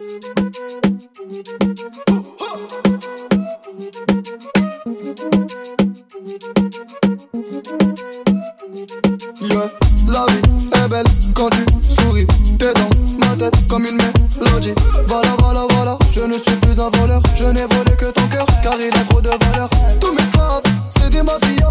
La vie est belle quand tu souris. T'es dans ma tête comme une mélodie. Voilà, voilà, voilà. Je ne suis plus un voleur. Je n'ai volé que ton cœur car il est trop de valeur. Tous mes frappes, c'est des mafia.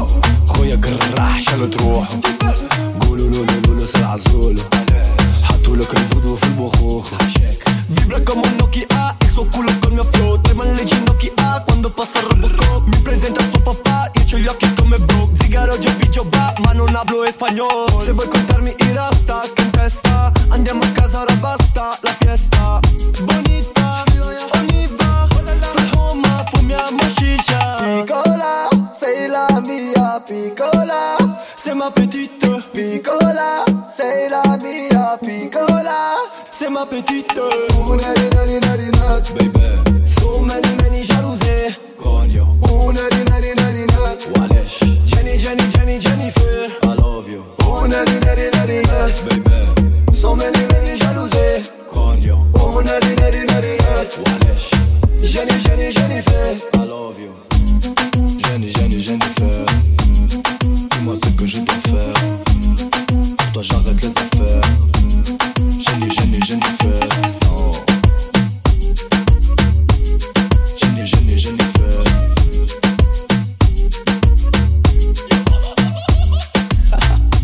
ويا قرع شالوا تروح قولوا له قولوا سلعة زولو حطوا لك الفودو في البخوخ Vibra come un Nokia, il suo culo col mio flow Trema le ginocchia quando passa il Robocop Mi presenta tuo papà, io c'ho gli occhi come Brock Zigaro, Giovicio, ba, ma non hablo spagnolo Se vuoi contarmi i rasta che in testa Andiamo a casa, ora basta la fiesta Piccola, c'est ma petite Piccola, c'est la mia Piccola, c'est ma petite Una di nani nani nat Baby, so many many jalousé Cogno Una di nani nani nat Walesh Jenny Jenny Jenny Jennifer I love you Una di nani nani nat Baby, so many many jalousé Cogno Una di nani nani nat Walesh Jenny Jenny Jennifer I love you myself.